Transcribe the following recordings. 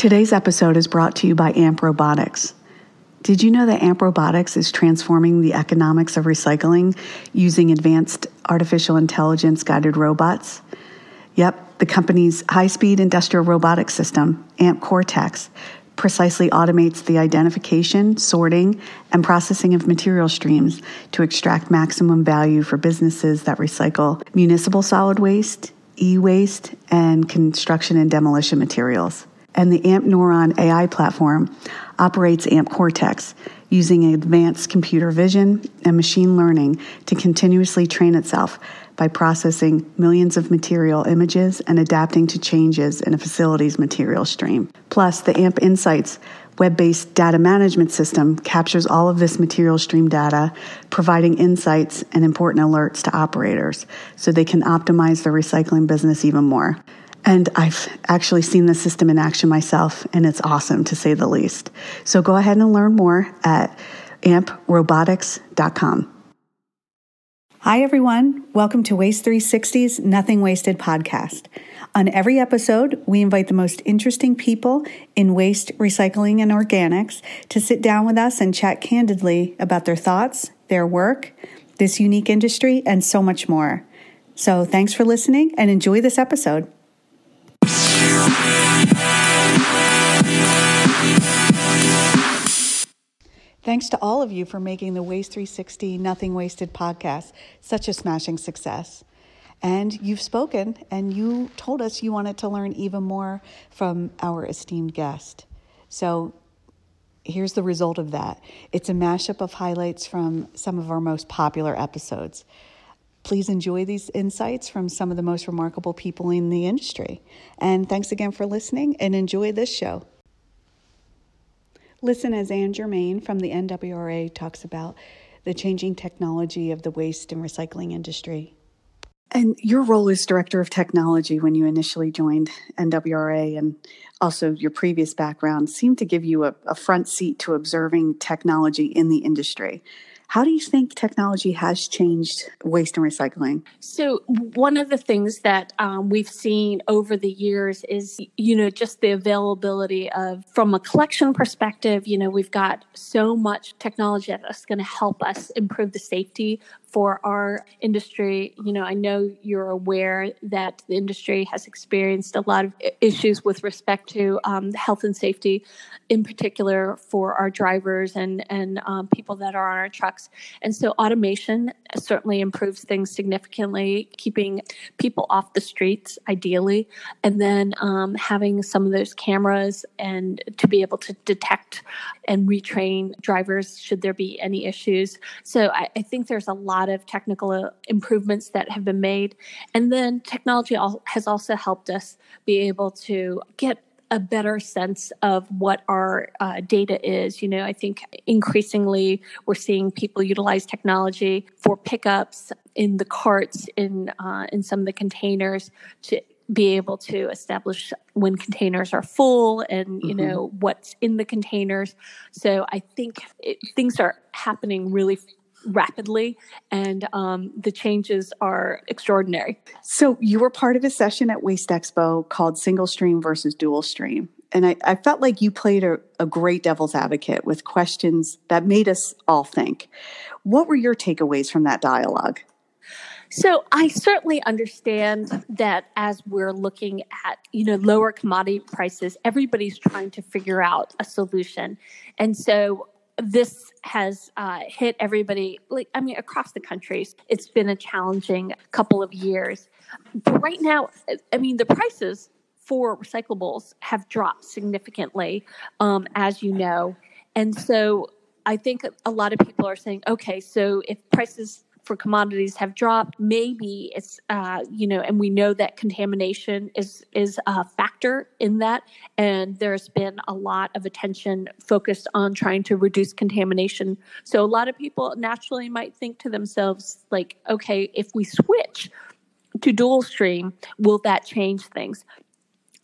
Today's episode is brought to you by AMP Robotics. Did you know that AMP Robotics is transforming the economics of recycling using advanced artificial intelligence guided robots? Yep, the company's high speed industrial robotics system, AMP Cortex, precisely automates the identification, sorting, and processing of material streams to extract maximum value for businesses that recycle municipal solid waste, e waste, and construction and demolition materials. And the AMP Neuron AI platform operates AMP Cortex using advanced computer vision and machine learning to continuously train itself by processing millions of material images and adapting to changes in a facility's material stream. Plus, the AMP Insights web based data management system captures all of this material stream data, providing insights and important alerts to operators so they can optimize their recycling business even more. And I've actually seen the system in action myself, and it's awesome to say the least. So go ahead and learn more at amprobotics.com. Hi, everyone. Welcome to Waste 360's Nothing Wasted podcast. On every episode, we invite the most interesting people in waste, recycling, and organics to sit down with us and chat candidly about their thoughts, their work, this unique industry, and so much more. So, thanks for listening and enjoy this episode. Thanks to all of you for making the Waste 360 Nothing Wasted podcast such a smashing success. And you've spoken and you told us you wanted to learn even more from our esteemed guest. So here's the result of that it's a mashup of highlights from some of our most popular episodes. Please enjoy these insights from some of the most remarkable people in the industry. And thanks again for listening and enjoy this show. Listen as Anne Germain from the NWRA talks about the changing technology of the waste and recycling industry. And your role as director of technology when you initially joined NWRA and also your previous background seemed to give you a, a front seat to observing technology in the industry. How do you think technology has changed waste and recycling? So, one of the things that um, we've seen over the years is, you know, just the availability of, from a collection perspective, you know, we've got so much technology that's going to help us improve the safety for our industry. You know, I know you're aware that the industry has experienced a lot of issues with respect to um, health and safety, in particular for our drivers and and um, people that are on our trucks. And so, automation certainly improves things significantly, keeping people off the streets ideally, and then um, having some of those cameras and to be able to detect and retrain drivers should there be any issues. So, I, I think there's a lot lot of technical uh, improvements that have been made. And then technology has also helped us be able to get a better sense of what our uh, data is. You know, I think increasingly we're seeing people utilize technology for pickups in the carts, in uh, in some of the containers to be able to establish when containers are full and you mm-hmm. know what's in the containers so i think it, things are happening really rapidly and um, the changes are extraordinary. So, you were part of a session at Waste Expo called Single Stream versus Dual Stream. And I, I felt like you played a, a great devil's advocate with questions that made us all think. What were your takeaways from that dialogue? So I certainly understand that as we're looking at, you know, lower commodity prices, everybody's trying to figure out a solution. And so this has uh, hit everybody like i mean across the country. It's been a challenging couple of years. But right now i mean the prices for recyclables have dropped significantly um, as you know. And so i think a lot of people are saying okay so if prices for commodities have dropped. Maybe it's uh, you know, and we know that contamination is is a factor in that, and there's been a lot of attention focused on trying to reduce contamination. So a lot of people naturally might think to themselves like, okay, if we switch to dual stream, will that change things?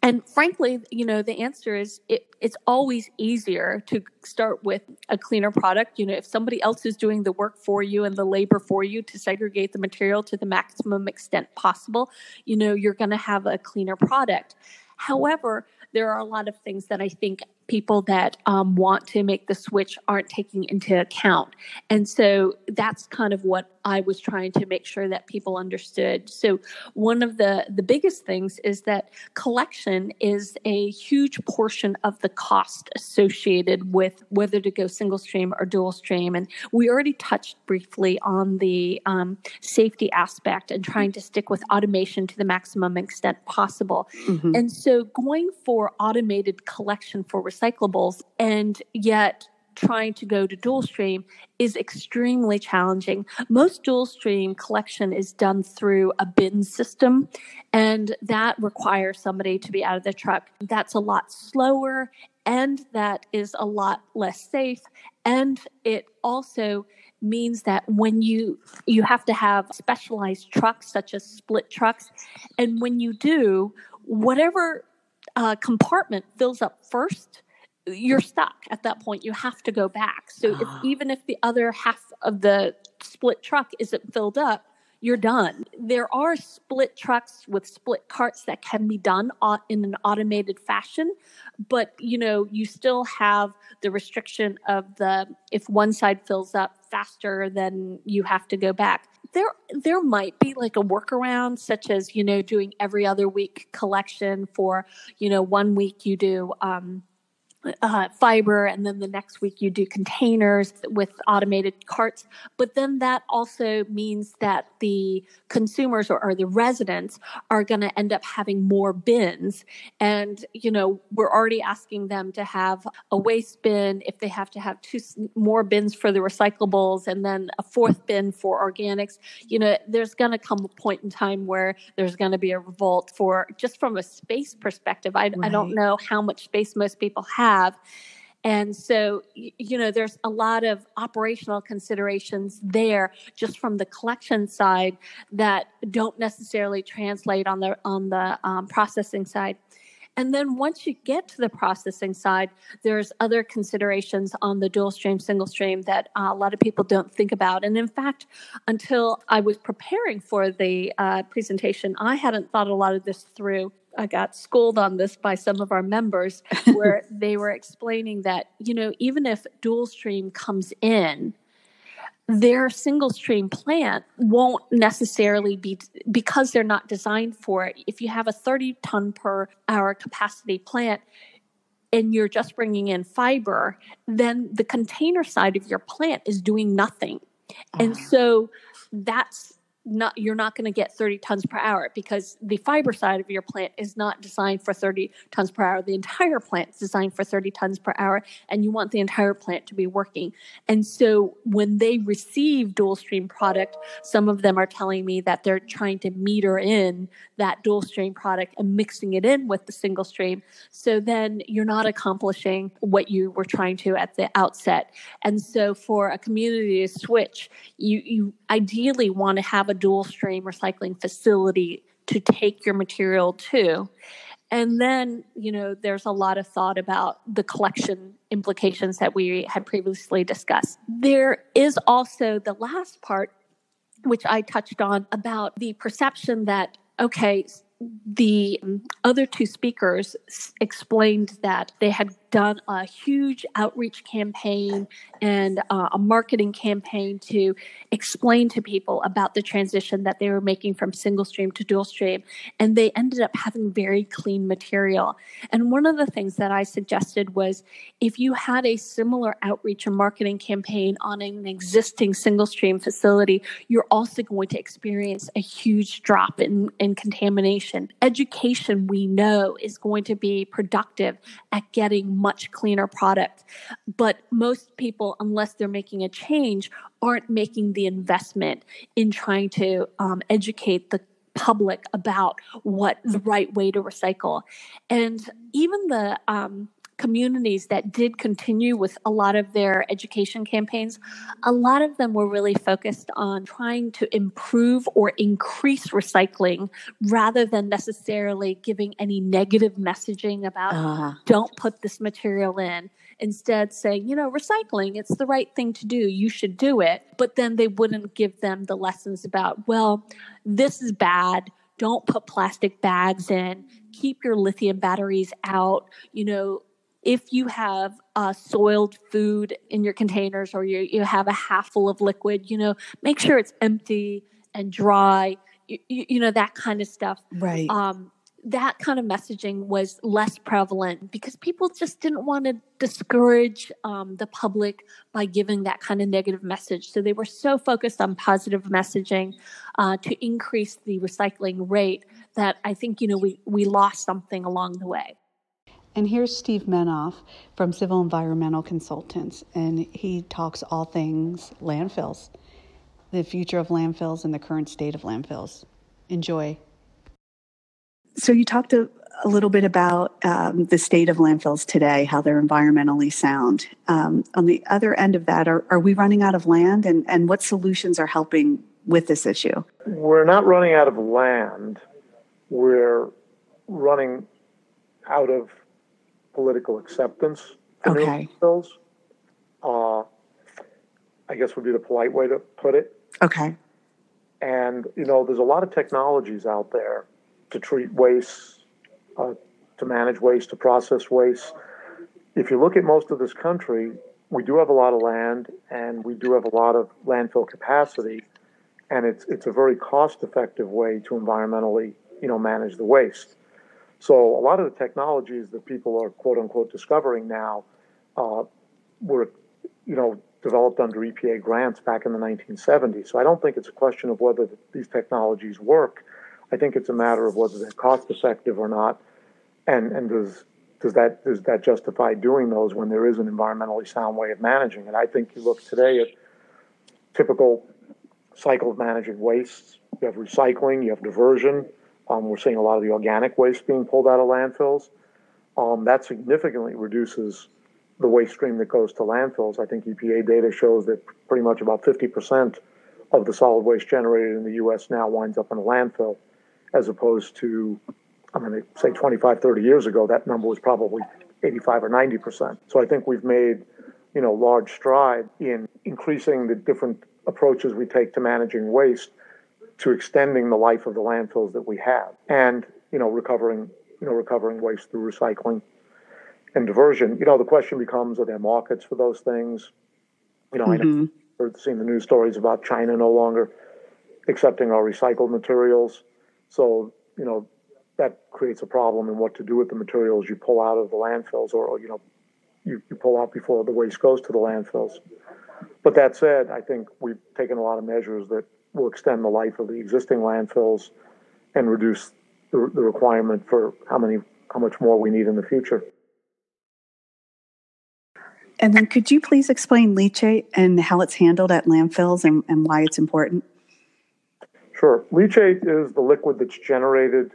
And frankly, you know, the answer is it, it's always easier to start with a cleaner product. You know, if somebody else is doing the work for you and the labor for you to segregate the material to the maximum extent possible, you know, you're going to have a cleaner product. However, there are a lot of things that I think people that um, want to make the switch aren't taking into account. And so that's kind of what I was trying to make sure that people understood. So one of the the biggest things is that collection is a huge portion of the cost associated with whether to go single stream or dual stream. And we already touched briefly on the um, safety aspect and trying to stick with automation to the maximum extent possible. Mm-hmm. And so going for automated collection for recyclables and yet trying to go to dual stream is extremely challenging. Most dual stream collection is done through a bin system, and that requires somebody to be out of the truck. That's a lot slower, and that is a lot less safe. And it also means that when you you have to have specialized trucks such as split trucks and when you do whatever uh, compartment fills up first you're stuck at that point. You have to go back. So if, ah. even if the other half of the split truck isn't filled up, you're done. There are split trucks with split carts that can be done in an automated fashion, but you know, you still have the restriction of the if one side fills up faster then you have to go back. There there might be like a workaround such as, you know, doing every other week collection for, you know, one week you do um uh, fiber, and then the next week you do containers with automated carts. But then that also means that the consumers or, or the residents are going to end up having more bins. And, you know, we're already asking them to have a waste bin if they have to have two more bins for the recyclables and then a fourth bin for organics. You know, there's going to come a point in time where there's going to be a revolt for just from a space perspective. I, right. I don't know how much space most people have have. And so, you know, there's a lot of operational considerations there just from the collection side that don't necessarily translate on the on the um, processing side. And then once you get to the processing side, there's other considerations on the dual stream, single stream that uh, a lot of people don't think about. And in fact, until I was preparing for the uh, presentation, I hadn't thought a lot of this through. I got schooled on this by some of our members where they were explaining that, you know, even if dual stream comes in, their single stream plant won't necessarily be because they're not designed for it. If you have a 30 ton per hour capacity plant and you're just bringing in fiber, then the container side of your plant is doing nothing. And ah. so that's not you're not going to get 30 tons per hour because the fiber side of your plant is not designed for 30 tons per hour. The entire plant is designed for 30 tons per hour and you want the entire plant to be working. And so when they receive dual stream product some of them are telling me that they're trying to meter in that dual stream product and mixing it in with the single stream. So then you're not accomplishing what you were trying to at the outset. And so for a community to switch you you ideally want to have a dual stream recycling facility to take your material to. And then, you know, there's a lot of thought about the collection implications that we had previously discussed. There is also the last part, which I touched on about the perception that, okay, the other two speakers explained that they had done a huge outreach campaign and uh, a marketing campaign to explain to people about the transition that they were making from single stream to dual stream. And they ended up having very clean material. And one of the things that I suggested was if you had a similar outreach and marketing campaign on an existing single stream facility, you're also going to experience a huge drop in, in contamination. Education, we know, is going to be productive at getting much cleaner product. But most people, unless they're making a change, aren't making the investment in trying to um, educate the public about what the right way to recycle. And even the um, communities that did continue with a lot of their education campaigns, a lot of them were really focused on trying to improve or increase recycling rather than necessarily giving any negative messaging about uh. don't put this material in. Instead, saying, you know, recycling, it's the right thing to do. You should do it. But then they wouldn't give them the lessons about, well, this is bad don't put plastic bags in, keep your lithium batteries out, you know, if you have uh, soiled food in your containers or you, you have a half full of liquid, you know, make sure it's empty and dry, you, you know, that kind of stuff. Right. Um, that kind of messaging was less prevalent because people just didn't want to discourage um, the public by giving that kind of negative message. So they were so focused on positive messaging uh, to increase the recycling rate that I think you know we we lost something along the way. And here's Steve Menoff from Civil Environmental Consultants, and he talks all things landfills, the future of landfills, and the current state of landfills. Enjoy. So, you talked a, a little bit about um, the state of landfills today, how they're environmentally sound. Um, on the other end of that, are, are we running out of land, and, and what solutions are helping with this issue? We're not running out of land. We're running out of political acceptance for okay. bills. Uh, I guess would be the polite way to put it. Okay. And you know, there's a lot of technologies out there to treat waste, uh, to manage waste, to process waste. If you look at most of this country, we do have a lot of land, and we do have a lot of landfill capacity, and it's it's a very cost-effective way to environmentally, you know, manage the waste. So a lot of the technologies that people are quote unquote discovering now uh, were, you know, developed under EPA grants back in the 1970s. So I don't think it's a question of whether these technologies work. I think it's a matter of whether they're cost effective or not, and and does does that does that justify doing those when there is an environmentally sound way of managing it? I think you look today at typical cycle of managing wastes. You have recycling, you have diversion. Um, we're seeing a lot of the organic waste being pulled out of landfills. Um, that significantly reduces the waste stream that goes to landfills. I think EPA data shows that pretty much about 50% of the solid waste generated in the U.S. now winds up in a landfill, as opposed to, I'm going to say 25, 30 years ago, that number was probably 85 or 90%. So I think we've made, you know, large stride in increasing the different approaches we take to managing waste to extending the life of the landfills that we have and you know recovering you know recovering waste through recycling and diversion. You know the question becomes are there markets for those things? You know i Mhm. know heard seen the news stories about china no longer accepting our recycled materials. So you know that creates a problem in what to do with the materials you pull out of the landfills or, or you know you, you pull out before the waste goes to the landfills. But that said i think we've taken a lot of measures that will extend the life of the existing landfills and reduce the, the requirement for how many how much more we need in the future. And then could you please explain leachate and how it's handled at landfills and, and why it's important? Sure. Leachate is the liquid that's generated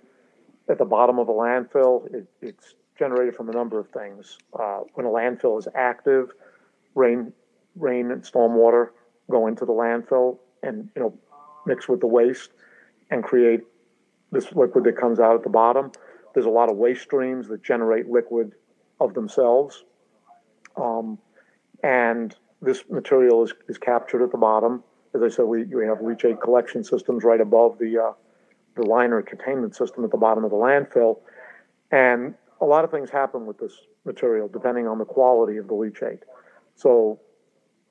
at the bottom of a landfill. It, it's generated from a number of things. Uh, when a landfill is active, rain, rain and stormwater go into the landfill and you know mix with the waste and create this liquid that comes out at the bottom. There's a lot of waste streams that generate liquid of themselves, um, and this material is, is captured at the bottom. As I said, we, we have leachate collection systems right above the uh, the liner containment system at the bottom of the landfill, and a lot of things happen with this material depending on the quality of the leachate. So,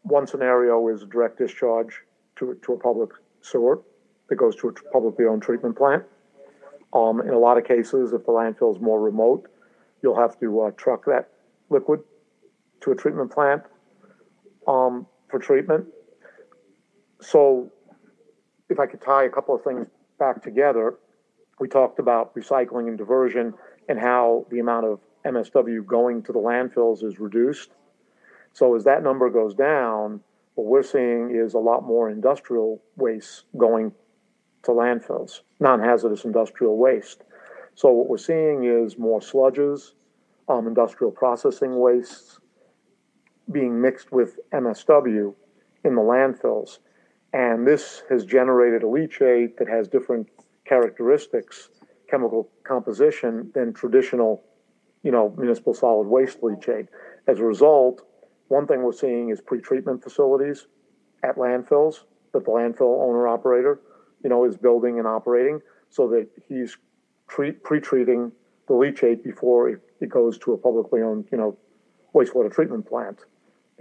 one scenario is direct discharge to to a public sewer that goes to a publicly owned treatment plant. Um, in a lot of cases, if the landfill is more remote, you'll have to uh, truck that liquid to a treatment plant um, for treatment. So, if I could tie a couple of things back together, we talked about recycling and diversion and how the amount of MSW going to the landfills is reduced. So, as that number goes down, what we're seeing is a lot more industrial waste going to landfills, non hazardous industrial waste. So, what we're seeing is more sludges, um, industrial processing wastes being mixed with MSW in the landfills. And this has generated a leachate that has different characteristics, chemical composition, than traditional, you know, municipal solid waste leachate. As a result, one thing we're seeing is pretreatment facilities at landfills that the landfill owner operator, you know, is building and operating. so that he's treat, pre-treating the leachate before it, it goes to a publicly owned, you know, wastewater treatment plant,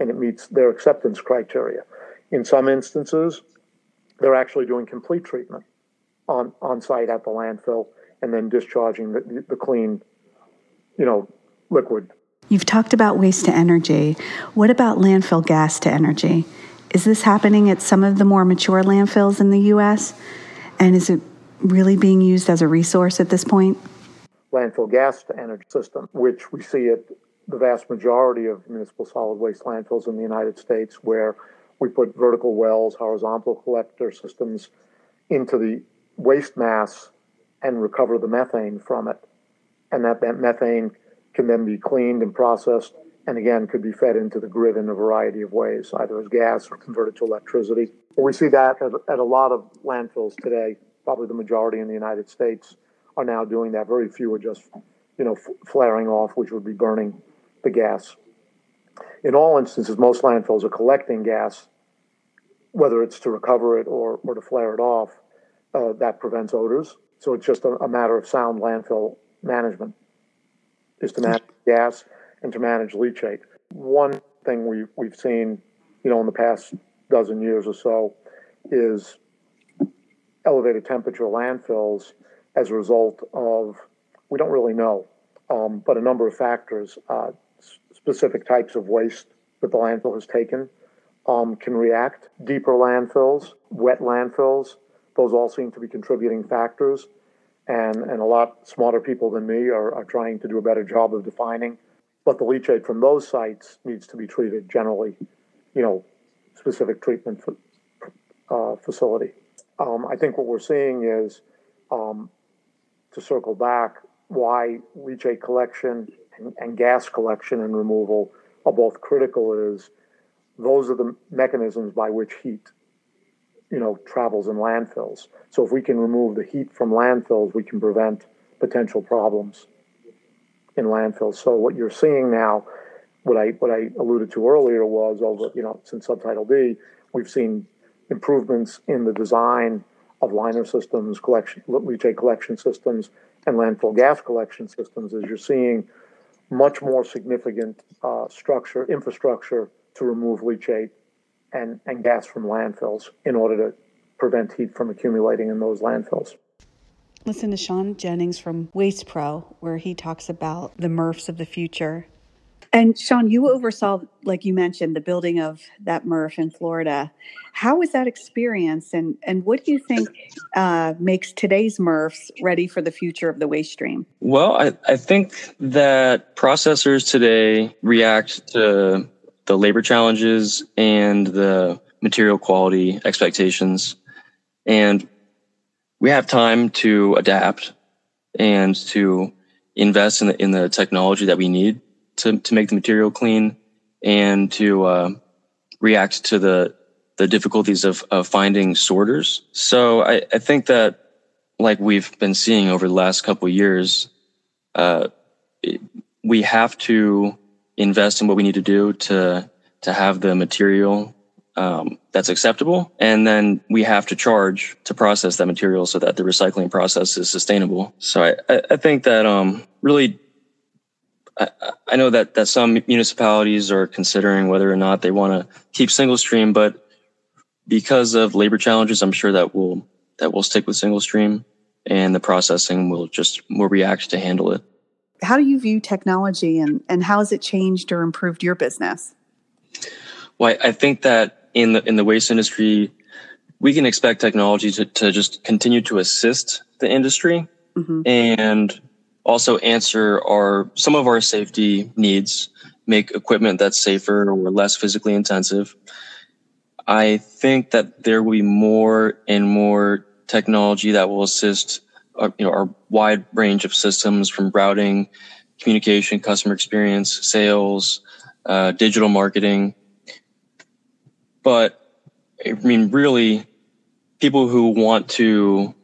and it meets their acceptance criteria. In some instances, they're actually doing complete treatment on, on site at the landfill and then discharging the, the clean, you know, liquid. You've talked about waste to energy. What about landfill gas to energy? Is this happening at some of the more mature landfills in the U.S.? And is it really being used as a resource at this point? Landfill gas to energy system, which we see at the vast majority of municipal solid waste landfills in the United States, where we put vertical wells, horizontal collector systems into the waste mass and recover the methane from it. And that that methane can then be cleaned and processed and again could be fed into the grid in a variety of ways, either as gas or converted to electricity. We see that at, at a lot of landfills today. Probably the majority in the United States are now doing that. Very few are just, you know, f- flaring off, which would be burning the gas. In all instances, most landfills are collecting gas, whether it's to recover it or, or to flare it off. Uh, that prevents odors. So it's just a, a matter of sound landfill management is to manage gas and to manage leachate. One thing we, we've seen, you know, in the past dozen years or so is elevated temperature landfills as a result of, we don't really know, um, but a number of factors, uh, specific types of waste that the landfill has taken um, can react. Deeper landfills, wet landfills, those all seem to be contributing factors and, and a lot smarter people than me are, are trying to do a better job of defining. But the leachate from those sites needs to be treated generally, you know, specific treatment for, uh, facility. Um, I think what we're seeing is, um, to circle back, why leachate collection and, and gas collection and removal are both critical is those are the mechanisms by which heat you know, travels in landfills. So if we can remove the heat from landfills, we can prevent potential problems in landfills. So what you're seeing now, what I what I alluded to earlier was over, you know, since subtitle D, we've seen improvements in the design of liner systems, collection leachate collection systems, and landfill gas collection systems. As you're seeing much more significant uh, structure infrastructure to remove leachate and, and gas from landfills in order to prevent heat from accumulating in those landfills. Listen to Sean Jennings from Waste Pro, where he talks about the MRFs of the future. And Sean, you oversaw, like you mentioned, the building of that MRF in Florida. How was that experience, and and what do you think uh, makes today's MRFs ready for the future of the waste stream? Well, I, I think that processors today react to the labor challenges and the material quality expectations. And we have time to adapt and to invest in the, in the technology that we need to, to make the material clean and to uh, react to the the difficulties of, of finding sorters. So I, I think that like we've been seeing over the last couple years, uh, it, we have to invest in what we need to do to to have the material um, that's acceptable, and then we have to charge to process that material so that the recycling process is sustainable. So I, I think that um, really, I, I know that that some municipalities are considering whether or not they want to keep single stream, but because of labor challenges, I'm sure that will that will stick with single stream, and the processing will just will react to handle it how do you view technology and, and how has it changed or improved your business? Well, I think that in the in the waste industry, we can expect technology to, to just continue to assist the industry mm-hmm. and also answer our some of our safety needs, make equipment that's safer or less physically intensive. I think that there will be more and more technology that will assist uh, you know, our wide range of systems from routing, communication, customer experience, sales, uh, digital marketing. But I mean, really, people who want to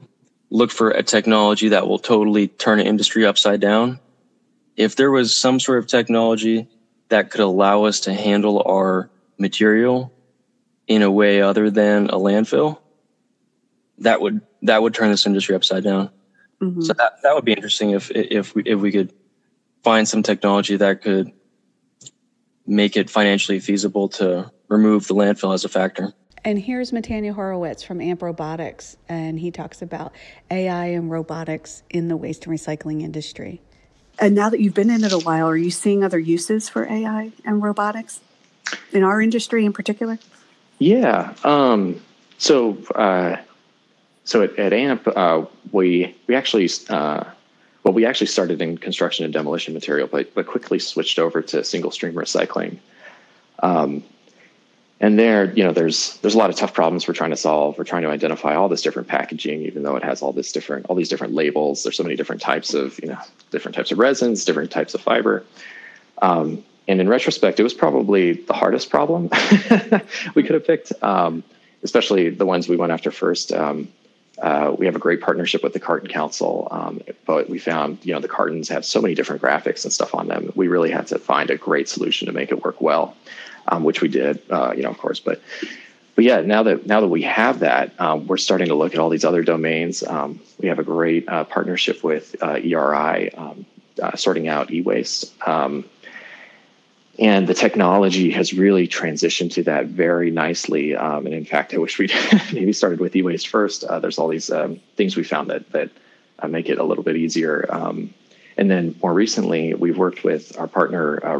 look for a technology that will totally turn an industry upside down, if there was some sort of technology that could allow us to handle our material in a way other than a landfill, that would that would turn this industry upside down. Mm-hmm. So that, that would be interesting if if we, if we could find some technology that could make it financially feasible to remove the landfill as a factor. And here's Matanya Horowitz from AMP Robotics, and he talks about AI and robotics in the waste and recycling industry. And now that you've been in it a while, are you seeing other uses for AI and robotics in our industry in particular? Yeah. Um, so, uh, so at, at AMP, uh, we we actually uh, well, we actually started in construction and demolition material, but but quickly switched over to single stream recycling. Um, and there, you know, there's there's a lot of tough problems we're trying to solve. We're trying to identify all this different packaging, even though it has all this different all these different labels. There's so many different types of you know different types of resins, different types of fiber. Um, and in retrospect, it was probably the hardest problem we could have picked, um, especially the ones we went after first. Um, uh, we have a great partnership with the Carton Council, um, but we found you know the cartons have so many different graphics and stuff on them. We really had to find a great solution to make it work well, um, which we did, uh, you know, of course. But but yeah, now that now that we have that, um, we're starting to look at all these other domains. Um, we have a great uh, partnership with uh, ERI, um, uh, sorting out e-waste. And the technology has really transitioned to that very nicely. Um, and in fact, I wish we'd maybe started with e-waste first. Uh, there's all these um, things we found that that uh, make it a little bit easier. Um, and then more recently, we've worked with our partner uh,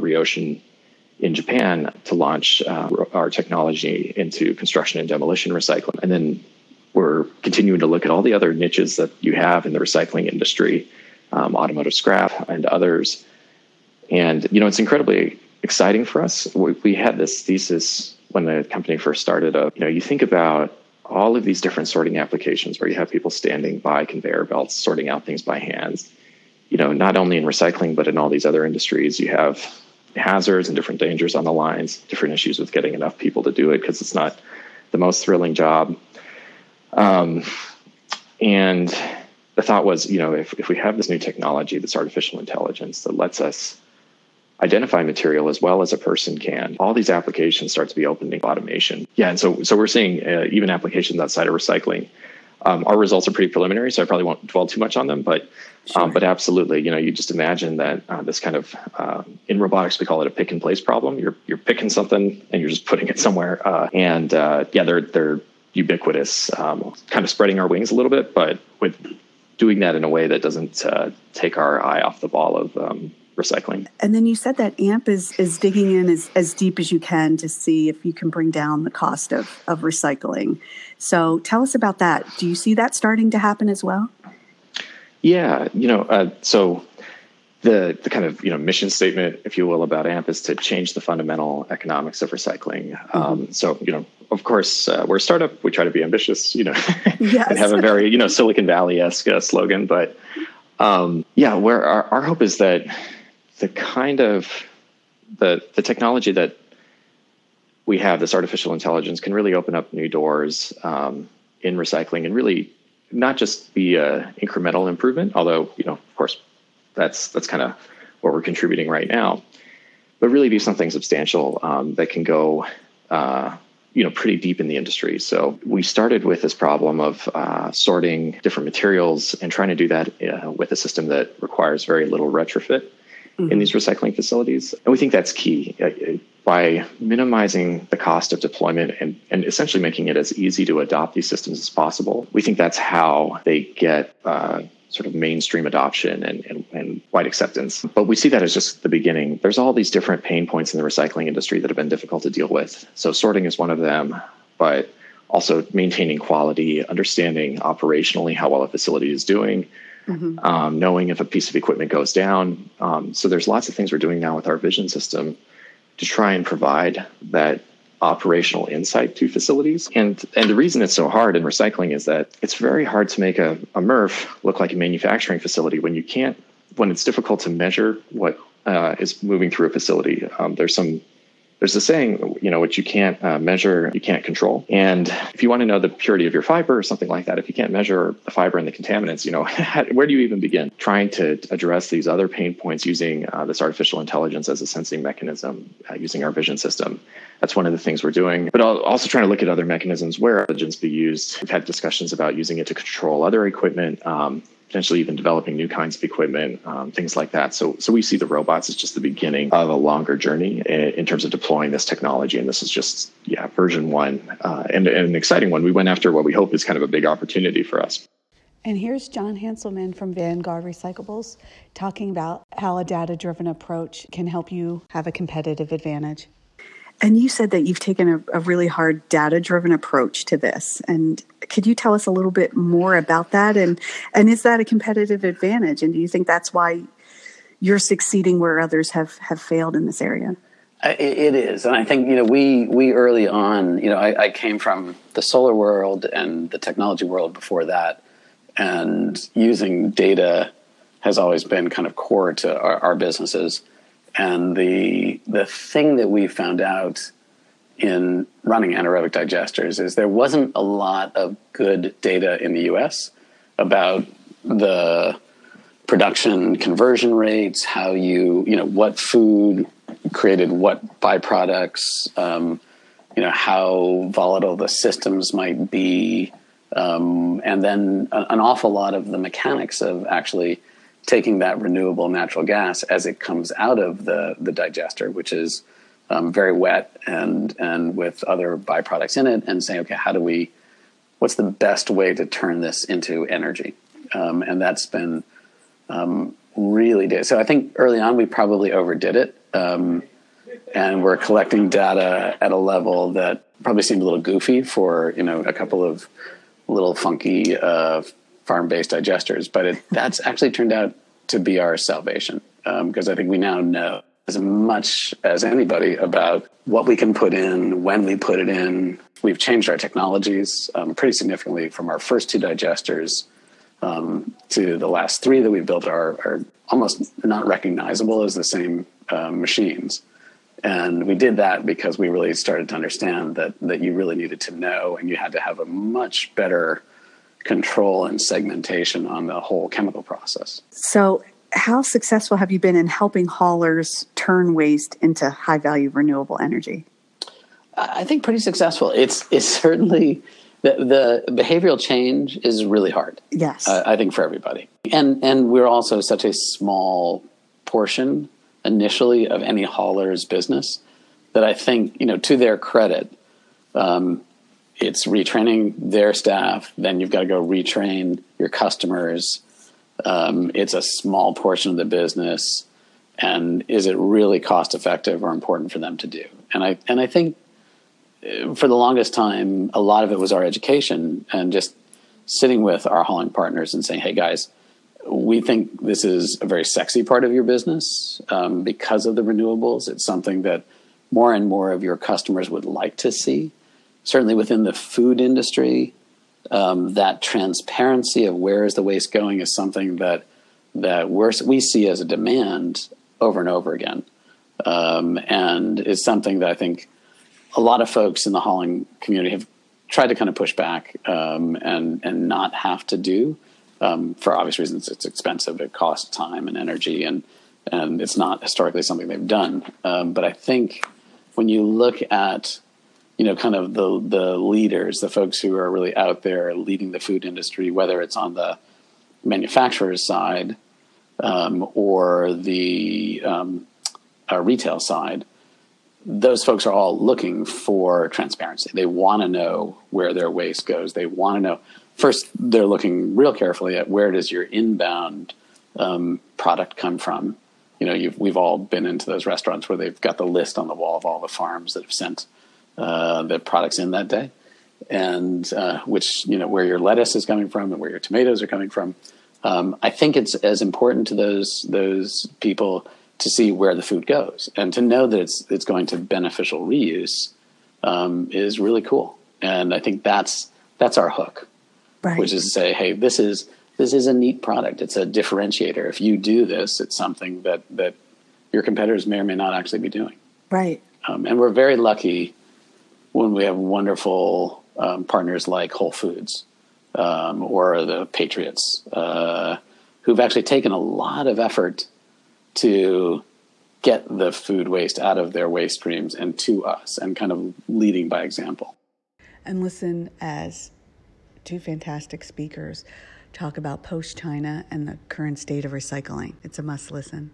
in Japan to launch uh, our technology into construction and demolition recycling. And then we're continuing to look at all the other niches that you have in the recycling industry, um, automotive scrap and others. And you know, it's incredibly exciting for us. We, we had this thesis when the company first started up. You know, you think about all of these different sorting applications where you have people standing by conveyor belts sorting out things by hands. You know, not only in recycling, but in all these other industries, you have hazards and different dangers on the lines, different issues with getting enough people to do it because it's not the most thrilling job. Um, and the thought was, you know, if, if we have this new technology, this artificial intelligence that lets us identify material as well as a person can. All these applications start to be open to automation. Yeah, and so so we're seeing uh, even applications outside of recycling. Um, our results are pretty preliminary, so I probably won't dwell too much on them. But um, sure. um, but absolutely, you know, you just imagine that uh, this kind of uh, in robotics we call it a pick and place problem. You're you're picking something and you're just putting it somewhere. Uh, and uh, yeah, they're they're ubiquitous, um, kind of spreading our wings a little bit, but with doing that in a way that doesn't uh, take our eye off the ball of um, recycling. And then you said that AMP is, is digging in as, as deep as you can to see if you can bring down the cost of, of recycling. So tell us about that. Do you see that starting to happen as well? Yeah, you know, uh, so the the kind of you know mission statement, if you will, about AMP is to change the fundamental economics of recycling. Mm-hmm. Um, so you know, of course, uh, we're a startup. We try to be ambitious, you know, yes. and have a very you know Silicon Valley esque uh, slogan. But um, yeah, where our, our hope is that the kind of the the technology that we have, this artificial intelligence, can really open up new doors um, in recycling and really not just be a incremental improvement, although you know, of course, that's that's kind of what we're contributing right now, but really be something substantial um, that can go. Uh, you know, pretty deep in the industry. So we started with this problem of uh, sorting different materials and trying to do that uh, with a system that requires very little retrofit mm-hmm. in these recycling facilities. And we think that's key uh, by minimizing the cost of deployment and, and essentially making it as easy to adopt these systems as possible. We think that's how they get uh, sort of mainstream adoption and, and, and, wide acceptance. But we see that as just the beginning. There's all these different pain points in the recycling industry that have been difficult to deal with. So sorting is one of them, but also maintaining quality, understanding operationally how well a facility is doing, mm-hmm. um, knowing if a piece of equipment goes down. Um, so there's lots of things we're doing now with our vision system to try and provide that operational insight to facilities. And and the reason it's so hard in recycling is that it's very hard to make a, a MRF look like a manufacturing facility when you can't when it's difficult to measure what uh, is moving through a facility. Um, there's some there's a saying, you know, which you can't uh, measure, you can't control. And if you want to know the purity of your fiber or something like that, if you can't measure the fiber and the contaminants, you know, where do you even begin? Trying to address these other pain points using uh, this artificial intelligence as a sensing mechanism, uh, using our vision system. That's one of the things we're doing. But also trying to look at other mechanisms where intelligence be used. We've had discussions about using it to control other equipment. Um, potentially even developing new kinds of equipment, um, things like that. So, so we see the robots as just the beginning of a longer journey in, in terms of deploying this technology. And this is just, yeah, version one uh, and, and an exciting one. We went after what we hope is kind of a big opportunity for us. And here's John Hanselman from Vanguard Renewables talking about how a data driven approach can help you have a competitive advantage. And you said that you've taken a, a really hard data driven approach to this. And could you tell us a little bit more about that? And, and is that a competitive advantage? And do you think that's why you're succeeding where others have, have failed in this area? It is, and I think you know we we early on, you know, I, I, came from the solar world and the technology world before that, and using data has always been kind of core to our, our businesses. And the the thing that we found out in running anaerobic digesters is there wasn't a lot of good data in the U.S. about the production conversion rates, how you you know what food created what byproducts, um, you know how volatile the systems might be, um, and then an awful lot of the mechanics of actually taking that renewable natural gas as it comes out of the the digester, which is um, very wet and and with other byproducts in it, and saying, okay, how do we? What's the best way to turn this into energy? Um, and that's been um, really So I think early on we probably overdid it, um, and we're collecting data at a level that probably seemed a little goofy for you know a couple of little funky uh, farm-based digesters, but it, that's actually turned out to be our salvation because um, I think we now know as much as anybody about what we can put in, when we put it in. We've changed our technologies um, pretty significantly from our first two digesters um, to the last three that we've built are, are almost not recognizable as the same uh, machines. And we did that because we really started to understand that that you really needed to know, and you had to have a much better control and segmentation on the whole chemical process. So, how successful have you been in helping haulers turn waste into high value renewable energy? I think pretty successful. It's it's certainly the, the behavioral change is really hard. Yes, uh, I think for everybody, and and we're also such a small portion initially of any hauler's business that I think you know to their credit, um, it's retraining their staff. Then you've got to go retrain your customers. Um, it's a small portion of the business, and is it really cost effective or important for them to do? And I and I think uh, for the longest time, a lot of it was our education and just sitting with our hauling partners and saying, "Hey guys, we think this is a very sexy part of your business um, because of the renewables. It's something that more and more of your customers would like to see." Certainly within the food industry, um, that transparency of where is the waste going is something that that we see as a demand over and over again, um, and is something that I think a lot of folks in the hauling community have tried to kind of push back um, and and not have to do um, for obvious reasons. It's expensive. It costs time and energy, and and it's not historically something they've done. Um, but I think when you look at you know, kind of the the leaders, the folks who are really out there leading the food industry, whether it's on the manufacturer's side um, or the um, uh, retail side. Those folks are all looking for transparency. They want to know where their waste goes. They want to know. First, they're looking real carefully at where does your inbound um, product come from. You know, we've all been into those restaurants where they've got the list on the wall of all the farms that have sent uh, the products in that day, and uh, which you know where your lettuce is coming from and where your tomatoes are coming from. Um, I think it's as important to those those people to see where the food goes and to know that it's it's going to beneficial reuse um, is really cool. And I think that's that's our hook, right. which is to say, hey, this is this is a neat product. It's a differentiator. If you do this, it's something that that your competitors may or may not actually be doing. Right. Um, and we're very lucky when we have wonderful um, partners like Whole Foods um, or the Patriots, uh, who've actually taken a lot of effort to get the food waste out of their waste streams and to us and kind of leading by example. And listen as two fantastic speakers talk about post China and the current state of recycling. It's a must listen.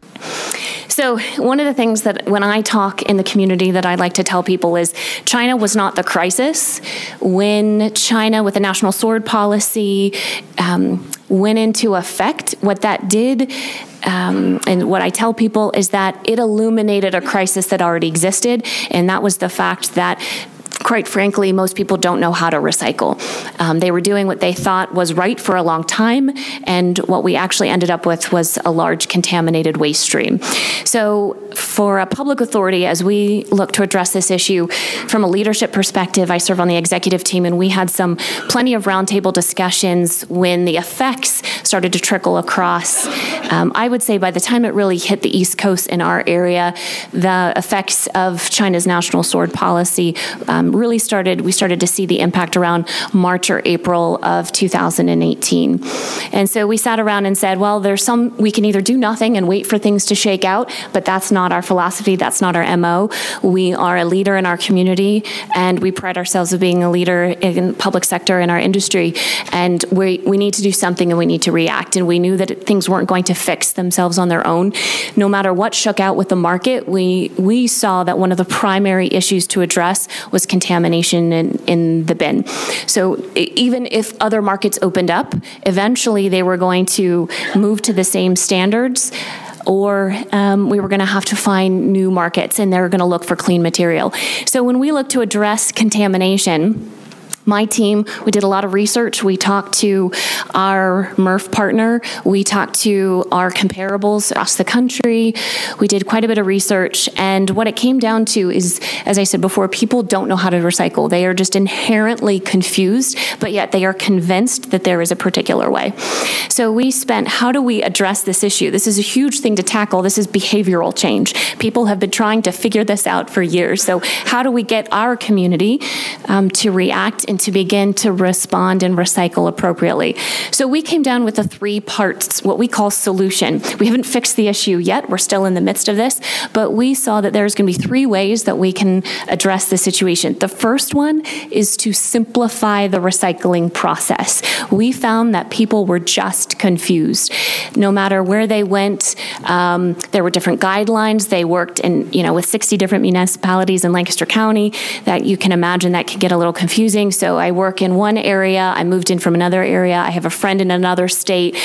So, one of the things that when I talk in the community that I like to tell people is China was not the crisis. When China, with the national sword policy, um, went into effect, what that did um, and what I tell people is that it illuminated a crisis that already existed, and that was the fact that quite frankly, most people don't know how to recycle. Um, they were doing what they thought was right for a long time, and what we actually ended up with was a large contaminated waste stream. So, for a public authority, as we look to address this issue from a leadership perspective, I serve on the executive team, and we had some plenty of roundtable discussions when the effects started to trickle across. Um, I would say by the time it really hit the East Coast in our area, the effects of China's national sword policy um, really started, we started to see the impact around March or April of 2018. And so we sat around and said, well, there's some, we can either do nothing and wait for things to shake out, but that's not our philosophy, that's not our MO. We are a leader in our community, and we pride ourselves of being a leader in public sector in our industry. And we, we need to do something and we need to react. And we knew that things weren't going to fix themselves on their own. No matter what shook out with the market, we, we saw that one of the primary issues to address was contamination in, in the bin. So even if other markets opened up, eventually they were going to move to the same standards or um, we were going to have to find new markets and they were going to look for clean material. So when we look to address contamination, my team, we did a lot of research. We talked to our MRF partner. We talked to our comparables across the country. We did quite a bit of research. And what it came down to is, as I said before, people don't know how to recycle. They are just inherently confused, but yet they are convinced that there is a particular way. So we spent, how do we address this issue? This is a huge thing to tackle. This is behavioral change. People have been trying to figure this out for years. So, how do we get our community um, to react? And to begin to respond and recycle appropriately. So we came down with a three parts, what we call solution. We haven't fixed the issue yet, we're still in the midst of this, but we saw that there's going to be three ways that we can address the situation. The first one is to simplify the recycling process. We found that people were just confused. No matter where they went, um, there were different guidelines. They worked in, you know, with 60 different municipalities in Lancaster County that you can imagine that could get a little confusing. So I work in one area, I moved in from another area, I have a friend in another state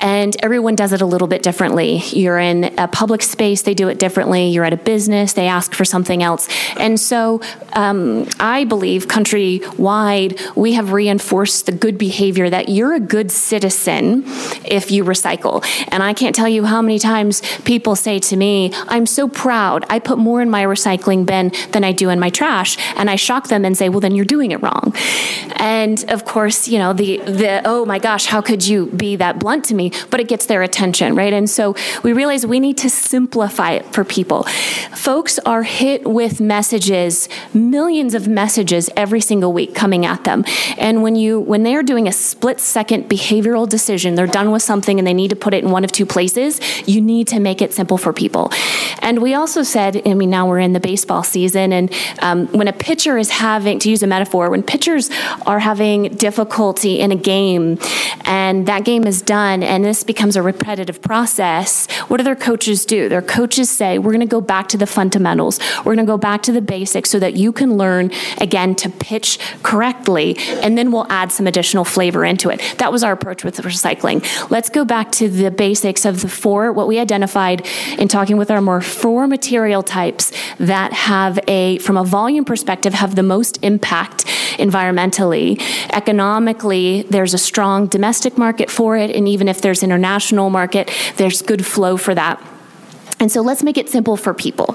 and everyone does it a little bit differently. You're in a public space, they do it differently. You're at a business, they ask for something else. And so um, I believe countrywide, we have reinforced the good behavior that you're a good citizen if you recycle. And I can't tell you how many times people say to me, I'm so proud. I put more in my recycling bin than I do in my trash. And I shock them and say, well, then you're doing it wrong. And of course, you know, the, the oh my gosh, how could you be that blunt to me? But it gets their attention, right? And so we realize we need to simplify it for people. Folks are hit with messages, millions of messages every single week coming at them. And when you when they're doing a split second behavioral decision, they're done with something and they need to put it in one of two places, you need to make it simple for people. And we also said, I mean, now we're in the baseball season, and um, when a pitcher is having, to use a metaphor, when pitchers are having difficulty in a game and that game is done and and this becomes a repetitive process, what do their coaches do? Their coaches say, we're going to go back to the fundamentals. We're going to go back to the basics so that you can learn again to pitch correctly, and then we'll add some additional flavor into it. That was our approach with recycling. Let's go back to the basics of the four, what we identified in talking with our more four material types that have a, from a volume perspective, have the most impact environmentally. Economically, there's a strong domestic market for it, and even if there's international market, there's good flow for that. And so let's make it simple for people.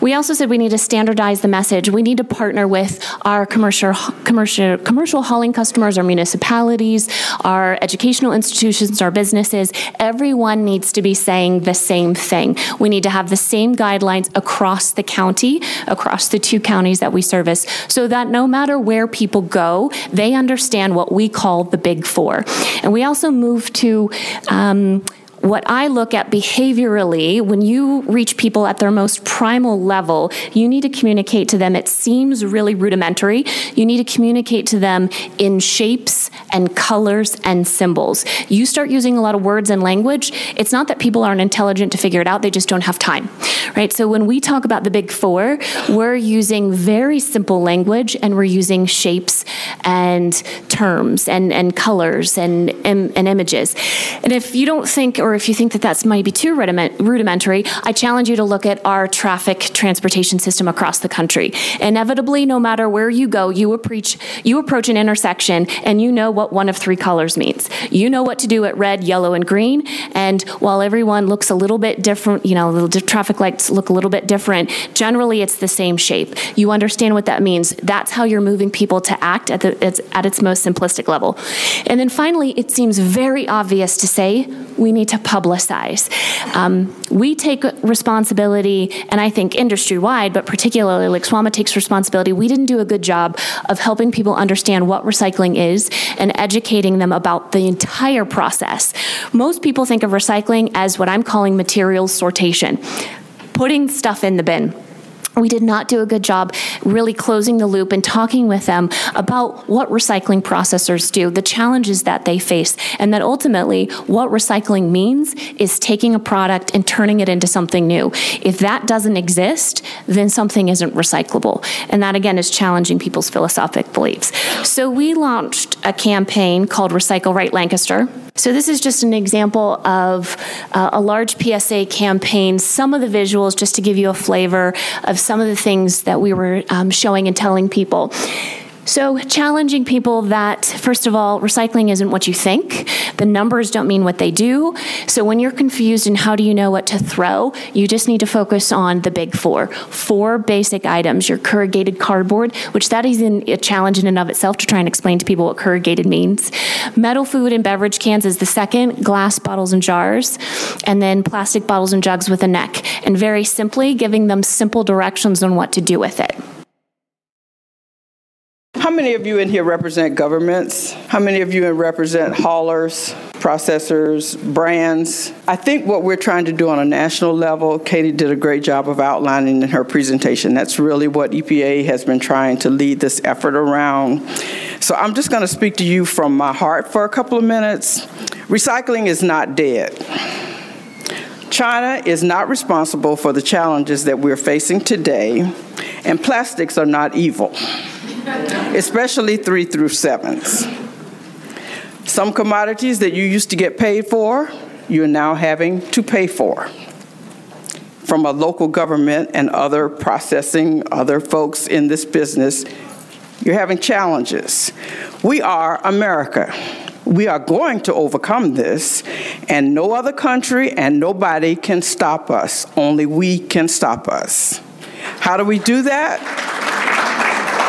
We also said we need to standardize the message. We need to partner with our commercial, commercial, commercial hauling customers, our municipalities, our educational institutions, our businesses. Everyone needs to be saying the same thing. We need to have the same guidelines across the county, across the two counties that we service, so that no matter where people go, they understand what we call the big four. And we also move to um, what I look at behaviorally, when you reach people at their most primal level, you need to communicate to them. It seems really rudimentary. You need to communicate to them in shapes and colors and symbols. You start using a lot of words and language, it's not that people aren't intelligent to figure it out, they just don't have time, right? So when we talk about the big four, we're using very simple language and we're using shapes and terms and, and colors and, and, and images. And if you don't think, or if you think that that's might be too rudimentary, I challenge you to look at our traffic transportation system across the country. Inevitably, no matter where you go, you approach you approach an intersection and you know what one of three colors means. You know what to do at red, yellow, and green. And while everyone looks a little bit different, you know, the traffic lights look a little bit different. Generally, it's the same shape. You understand what that means. That's how you're moving people to act at the at its most simplistic level. And then finally, it seems very obvious to say we need to publicize. Um, we take responsibility, and I think industry wide, but particularly like SWAMA takes responsibility. We didn't do a good job of helping people understand what recycling is and educating them about the entire process. Most people think of recycling as what I'm calling materials sortation, putting stuff in the bin we did not do a good job really closing the loop and talking with them about what recycling processors do, the challenges that they face, and that ultimately what recycling means is taking a product and turning it into something new. If that doesn't exist, then something isn't recyclable. And that again is challenging people's philosophic beliefs. So we launched a campaign called Recycle Right Lancaster. So this is just an example of uh, a large PSA campaign, some of the visuals just to give you a flavor of some of the things that we were um, showing and telling people. So, challenging people that, first of all, recycling isn't what you think. The numbers don't mean what they do. So, when you're confused and how do you know what to throw, you just need to focus on the big four. Four basic items your corrugated cardboard, which that is a challenge in and of itself to try and explain to people what corrugated means. Metal food and beverage cans is the second, glass bottles and jars, and then plastic bottles and jugs with a neck. And very simply, giving them simple directions on what to do with it. How many of you in here represent governments? How many of you represent haulers, processors, brands? I think what we're trying to do on a national level, Katie did a great job of outlining in her presentation. That's really what EPA has been trying to lead this effort around. So I'm just going to speak to you from my heart for a couple of minutes. Recycling is not dead. China is not responsible for the challenges that we're facing today, and plastics are not evil especially three through sevens. Some commodities that you used to get paid for, you're now having to pay for from a local government and other processing, other folks in this business. You're having challenges. We are America. We are going to overcome this, and no other country and nobody can stop us. Only we can stop us. How do we do that?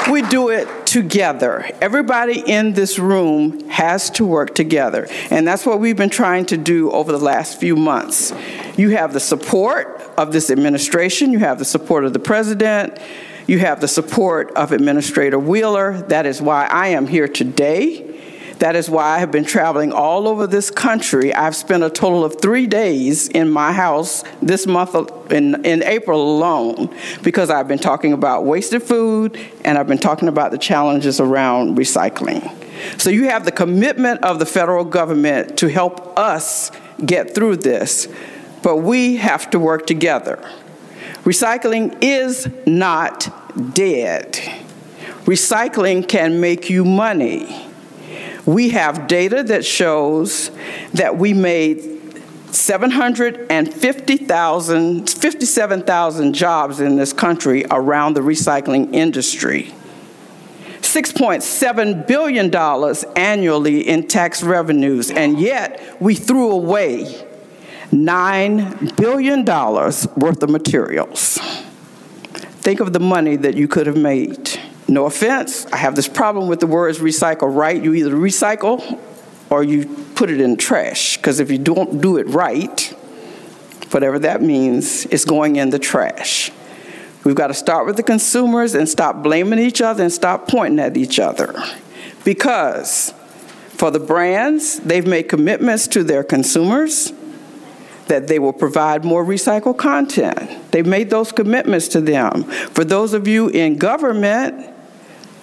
We do it together. Everybody in this room has to work together. And that's what we've been trying to do over the last few months. You have the support of this administration, you have the support of the president, you have the support of Administrator Wheeler. That is why I am here today. That is why I have been traveling all over this country. I've spent a total of three days in my house this month in, in April alone because I've been talking about wasted food and I've been talking about the challenges around recycling. So you have the commitment of the federal government to help us get through this, but we have to work together. Recycling is not dead. Recycling can make you money. We have data that shows that we made 750,000, 57,000 jobs in this country around the recycling industry. $6.7 billion annually in tax revenues, and yet we threw away $9 billion worth of materials. Think of the money that you could have made. No offense, I have this problem with the words recycle right. You either recycle or you put it in trash, because if you don't do it right, whatever that means, it's going in the trash. We've got to start with the consumers and stop blaming each other and stop pointing at each other. Because for the brands, they've made commitments to their consumers that they will provide more recycled content. They've made those commitments to them. For those of you in government,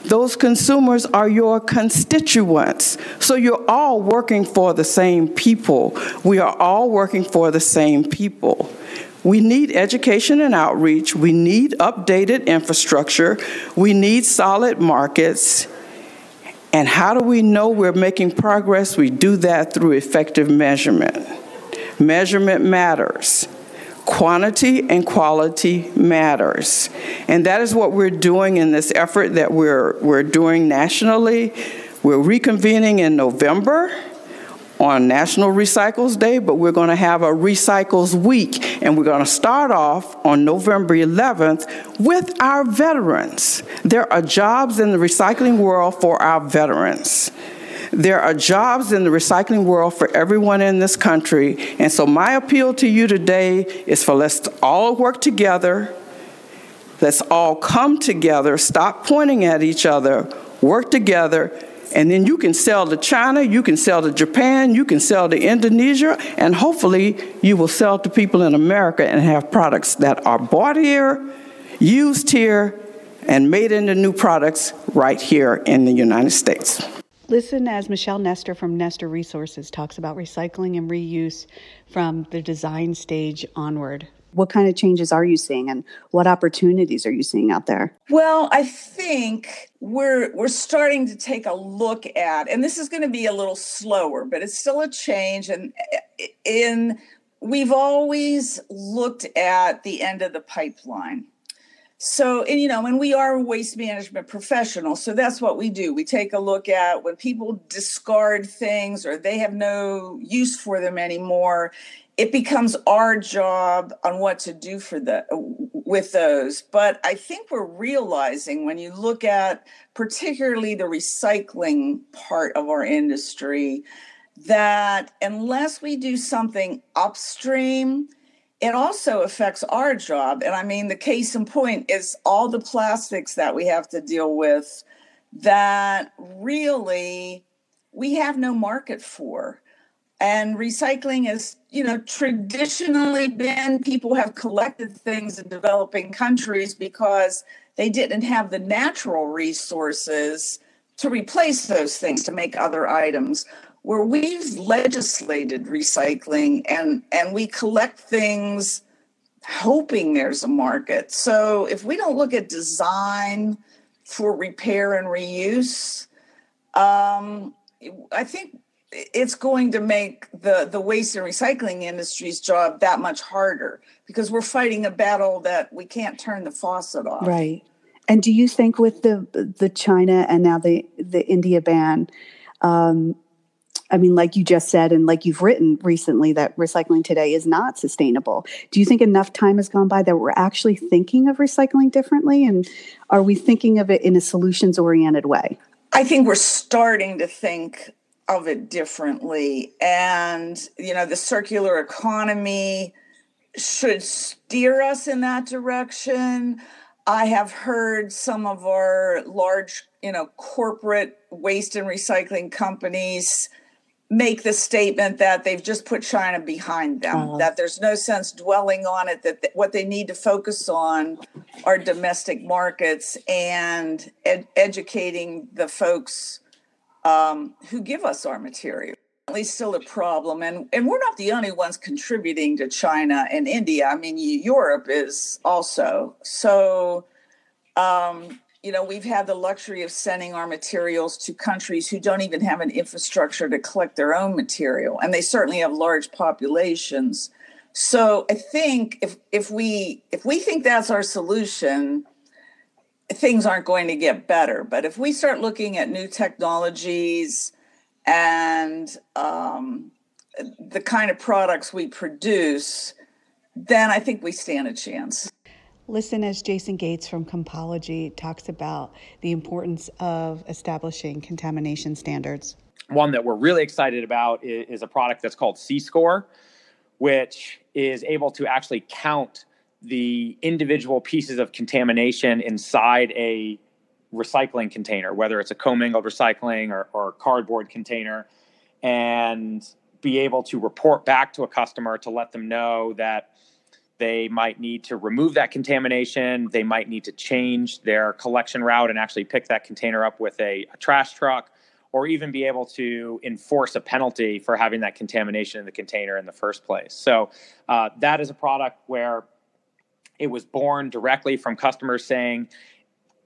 those consumers are your constituents. So you're all working for the same people. We are all working for the same people. We need education and outreach. We need updated infrastructure. We need solid markets. And how do we know we're making progress? We do that through effective measurement. Measurement matters. Quantity and quality matters. And that is what we're doing in this effort that we're, we're doing nationally. We're reconvening in November on National Recycles Day, but we're going to have a Recycles Week, and we're going to start off on November 11th with our veterans. There are jobs in the recycling world for our veterans. There are jobs in the recycling world for everyone in this country, and so my appeal to you today is for let's all work together. Let's all come together, stop pointing at each other, work together, and then you can sell to China, you can sell to Japan, you can sell to Indonesia, and hopefully you will sell to people in America and have products that are bought here, used here, and made into new products right here in the United States. Listen as Michelle Nestor from Nestor Resources talks about recycling and reuse from the design stage onward what kind of changes are you seeing and what opportunities are you seeing out there? Well, I think we're we're starting to take a look at and this is going to be a little slower, but it's still a change and in we've always looked at the end of the pipeline. So, and you know, and we are waste management professionals, so that's what we do. We take a look at when people discard things or they have no use for them anymore it becomes our job on what to do for the with those but i think we're realizing when you look at particularly the recycling part of our industry that unless we do something upstream it also affects our job and i mean the case in point is all the plastics that we have to deal with that really we have no market for. And recycling has you know traditionally been people have collected things in developing countries because they didn't have the natural resources to replace those things to make other items where we've legislated recycling and and we collect things hoping there's a market so if we don't look at design for repair and reuse um, i think it's going to make the the waste and recycling industry's job that much harder because we're fighting a battle that we can't turn the faucet off. Right. And do you think with the the China and now the the India ban, um, I mean, like you just said, and like you've written recently, that recycling today is not sustainable. Do you think enough time has gone by that we're actually thinking of recycling differently? And are we thinking of it in a solutions oriented way? I think we're starting to think of it differently. And, you know, the circular economy should steer us in that direction. I have heard some of our large, you know, corporate waste and recycling companies make the statement that they've just put China behind them, uh-huh. that there's no sense dwelling on it, that th- what they need to focus on are domestic markets and ed- educating the folks um, who give us our material. At least still a problem, and and we're not the only ones contributing to China and India. I mean, Europe is also so. Um, you know, we've had the luxury of sending our materials to countries who don't even have an infrastructure to collect their own material, and they certainly have large populations. So I think if if we if we think that's our solution, things aren't going to get better. But if we start looking at new technologies and um, the kind of products we produce, then I think we stand a chance. Listen as Jason Gates from Compology talks about the importance of establishing contamination standards. One that we're really excited about is, a product that's called C Score, which is able to actually count the individual pieces of contamination inside a recycling container, whether it's a commingled recycling or, or cardboard container, and be able to report back to a customer to let them know that they might need to remove that contamination. They might need to change their collection route and actually pick that container up with a, a, trash truck, or even be able to enforce a penalty for having that contamination in the container in the first place. So, uh, that is a product where it was born directly from customers saying,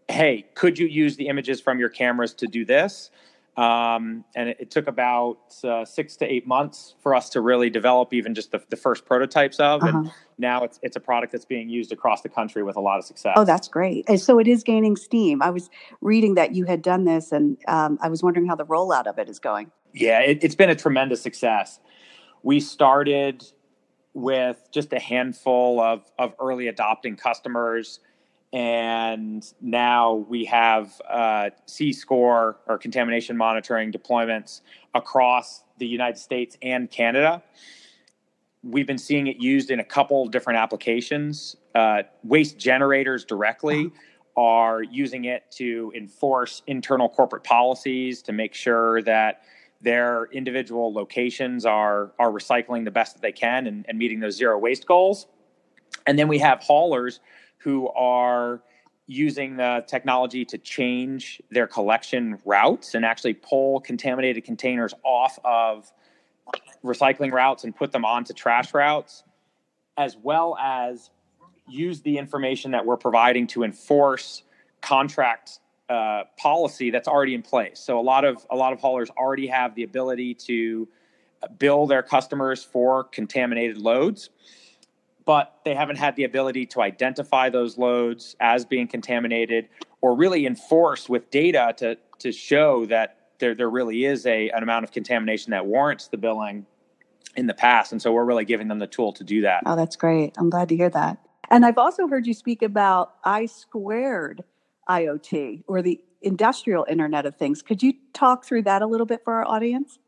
Hey, could you use the images from your cameras to do this? Um, and it, it, took about uh, six to eight months for us to really develop even just the, the first prototypes of. Uh-huh. And now it's it's a product that's being used across the country with a lot of success. Oh, that's great! And so it is gaining steam. I was reading that you had done this, and um, I was wondering how the rollout of it is going. Yeah, it, it's been a tremendous success. We started with just a handful of of early adopting customers and now we have uh, C score or contamination monitoring deployments across the United States and Canada. We've been seeing it used in a couple different applications. Uh, waste generators directly are using it to enforce internal corporate policies to make sure that their individual locations are are recycling the best that they can and, and meeting those zero waste goals. And then we have haulers who are using the technology to change their collection routes and actually pull contaminated containers off of recycling routes and put them onto trash routes, as well as use the information that we're providing to enforce contract uh, policy that's already in place. So a lot of a lot of haulers already have the ability to bill their customers for contaminated loads but they haven't had the ability to identify those loads as being contaminated or really enforce with data to, to show that there, there really is a, an amount of contamination that warrants the billing in the past. And so we're really giving them the tool to do that. Oh, that's great. I'm glad to hear that. And I've also heard you speak about I squared IoT or the industrial Internet of Things. Could you talk through that a little bit for our audience?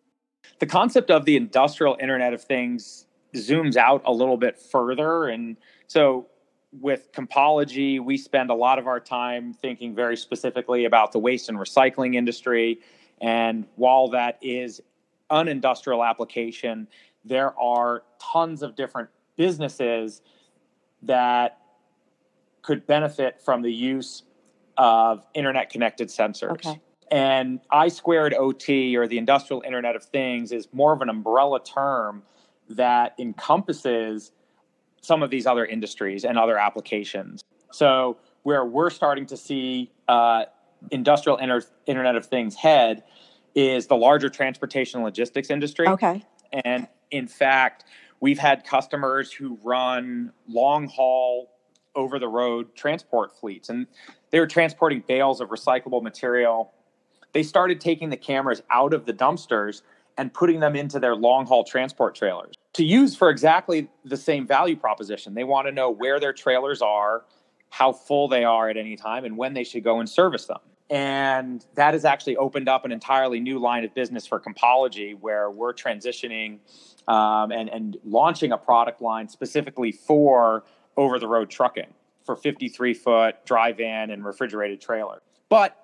The concept of the industrial Internet of Things zooms out a little bit further. And so with Compology, we spend a lot of our time thinking very specifically about the waste and recycling industry. And while that is an industrial application, there are tons of different businesses that could benefit from the use of internet connected sensors. Okay. And I squared OT or the industrial internet of things is more of an umbrella term that encompasses some of these other industries and other applications. So, where we're starting to see uh, industrial inter- Internet of Things head is the larger transportation and logistics industry. Okay. And in fact, we've had customers who run long haul, over the road transport fleets, and they were transporting bales of recyclable material. They started taking the cameras out of the dumpsters and putting them into their long haul transport trailers to use for exactly the same value proposition. They want to know where their trailers are, how full they are at any time, and when they should go and service them. And that has actually opened up an entirely new line of business for Compology, where we're transitioning um, and, and launching a product line specifically for over the road trucking for 53 foot dry van and refrigerated trailer. But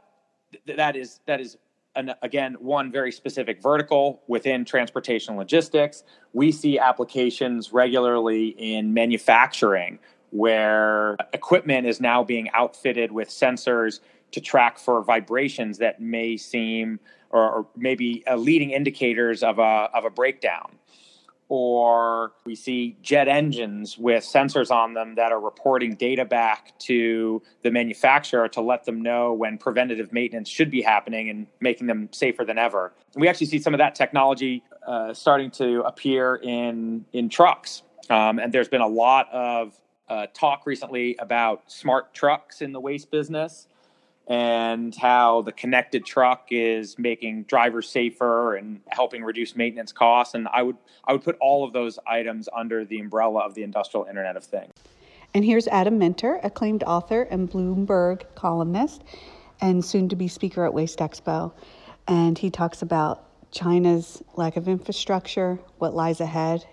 th- that is that is an, again, one very specific vertical within transportation logistics. We see applications regularly in manufacturing where equipment is now being outfitted with sensors to track for vibrations that may seem or, or maybe uh, leading indicators of a, of a breakdown or we see jet engines with sensors on them that are reporting data back to the manufacturer to let them know when preventative maintenance should be happening and making them safer than ever. we actually see some of that technology uh, starting to appear in in trucks, um, and there's been a lot of uh, talk recently about smart trucks in the waste business. And how the connected truck is making drivers safer and helping reduce maintenance costs. And I would I would put all of those items under the umbrella of the industrial Internet of Things. And here's Adam Minter, acclaimed author and Bloomberg columnist, and soon to be speaker at Waste Expo. And he talks about China's lack of infrastructure, what lies ahead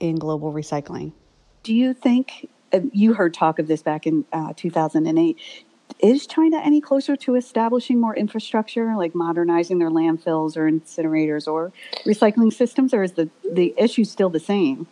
in global recycling. Do you think uh, you heard talk of this back in uh, 2008? Is China any closer to establishing more infrastructure, like modernizing their landfills or incinerators or recycling systems, or is the, the issue still the same?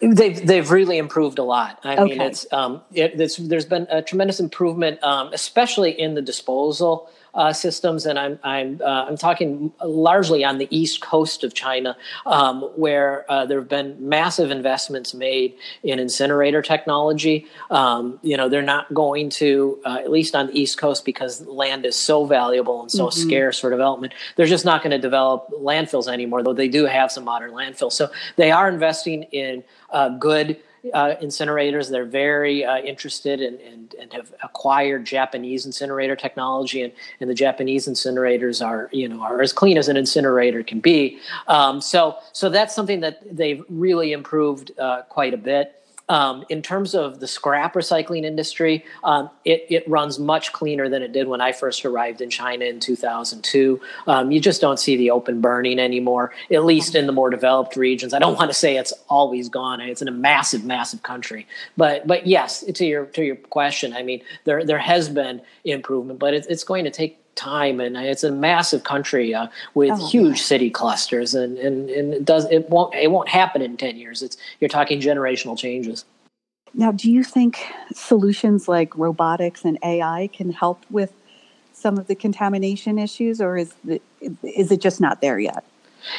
They've they've really improved a lot. I okay. mean, it's um, it, it's, there's been a tremendous improvement, um, especially in the disposal uh, systems, and I'm I'm uh, I'm talking largely on the east coast of China, um, where uh, there have been massive investments made in incinerator technology. Um, you know, they're not going to uh, at least on the east coast because land is so valuable and so mm-hmm. scarce for development. They're just not going to develop landfills anymore, though they do have some modern landfills. So they are investing in uh, good uh, incinerators. They're very uh, interested in, and, and have acquired Japanese incinerator technology, and, and the Japanese incinerators are you know are as clean as an incinerator can be. Um, so so that's something that they've really improved uh, quite a bit. Um, in terms of the scrap recycling industry, um, it, it, runs much cleaner than it did when I first arrived in China in 2002. Um, you just don't see the open burning anymore, at least in the more developed regions. I don't want to say it's always gone. It's in a massive, massive country, but but yes, to your to your question, I mean there there has been improvement, but it, it's going to take time and it's a massive country uh, with oh, huge city clusters and, and, and it does it won't it won't happen in 10 years. It's you're talking generational changes. Now do you think solutions like robotics and ai can help with some of the contamination issues or is the, is it just not there yet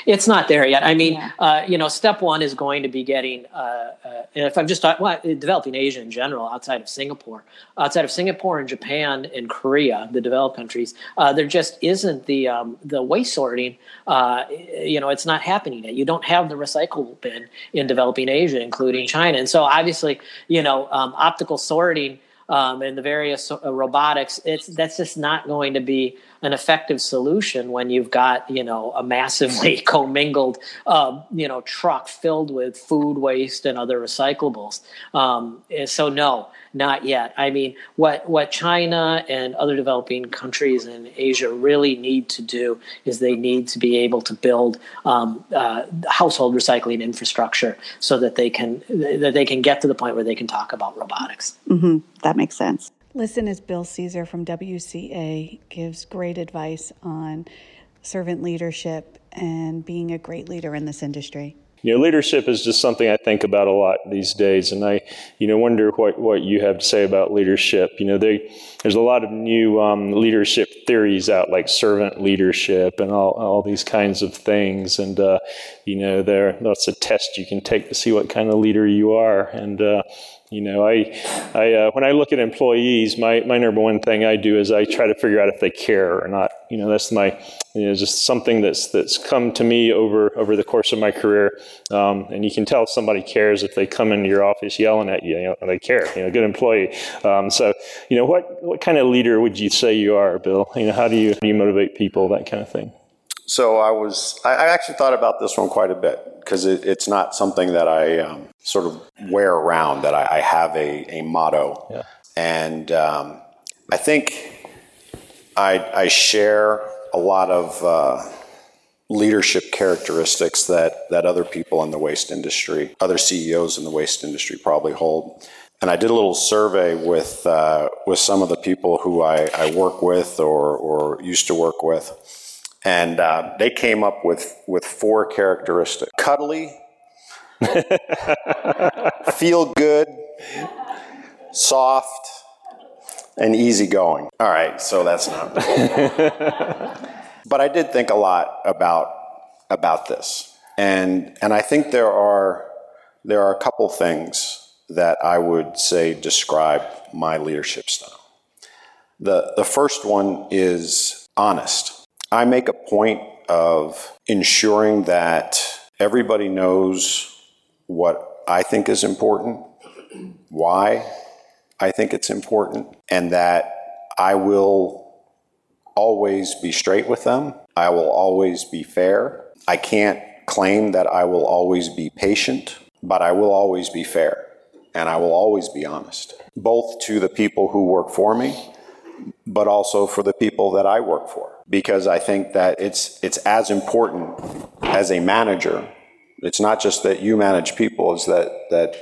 it's not there yet. I mean, yeah. uh, you know, step one is going to be getting, uh, uh, if I'm just well, developing Asia in general, outside of Singapore, outside of Singapore and Japan and Korea, the developed countries, uh, there just isn't the um, the waste sorting. Uh, you know, it's not happening yet. You don't have the recycle bin in developing Asia, including China, and so obviously, you know, um, optical sorting um, and the various uh, robotics, it's that's just not going to be an effective solution when you've got you know a massively commingled uh, you know truck filled with food waste and other recyclables. Um, so no, not yet. I mean, what what China and other developing countries in Asia really need to do is they need to be able to build um, uh, household recycling infrastructure so that they can that they can get to the point where they can talk about robotics. Mm-hmm. That makes sense. Listen as Bill Caesar from WCA gives great advice on servant leadership and being a great leader in this industry. You know, leadership is just something I think about a lot these days, and I, you know, wonder what, what you have to say about leadership. You know, they, there's a lot of new um, leadership theories out, like servant leadership and all, all these kinds of things. And uh, you know, there that's a test you can take to see what kind of leader you are. And uh, you know, I, I uh, when I look at employees, my, my number one thing I do is I try to figure out if they care or not. You know, that's my, you know, just something that's that's come to me over over the course of my career. Um, and you can tell somebody cares if they come into your office yelling at you. You know, they care. You know, good employee. Um, so, you know, what what kind of leader would you say you are, Bill? You know, how do you how do you motivate people? That kind of thing. So I was, I actually thought about this one quite a bit because it, it's not something that I um, sort of wear around, that I, I have a, a motto. Yeah. And um, I think I, I share a lot of uh, leadership characteristics that, that other people in the waste industry, other CEOs in the waste industry probably hold. And I did a little survey with, uh, with some of the people who I, I work with or, or used to work with and uh, they came up with with four characteristics: cuddly, feel good, soft, and easygoing. All right, so that's not. but I did think a lot about about this, and and I think there are there are a couple things that I would say describe my leadership style. The the first one is honest. I make a point of ensuring that everybody knows what I think is important, why I think it's important, and that I will always be straight with them. I will always be fair. I can't claim that I will always be patient, but I will always be fair and I will always be honest, both to the people who work for me, but also for the people that I work for. Because I think that it's, it's as important as a manager. It's not just that you manage people, it's that, that,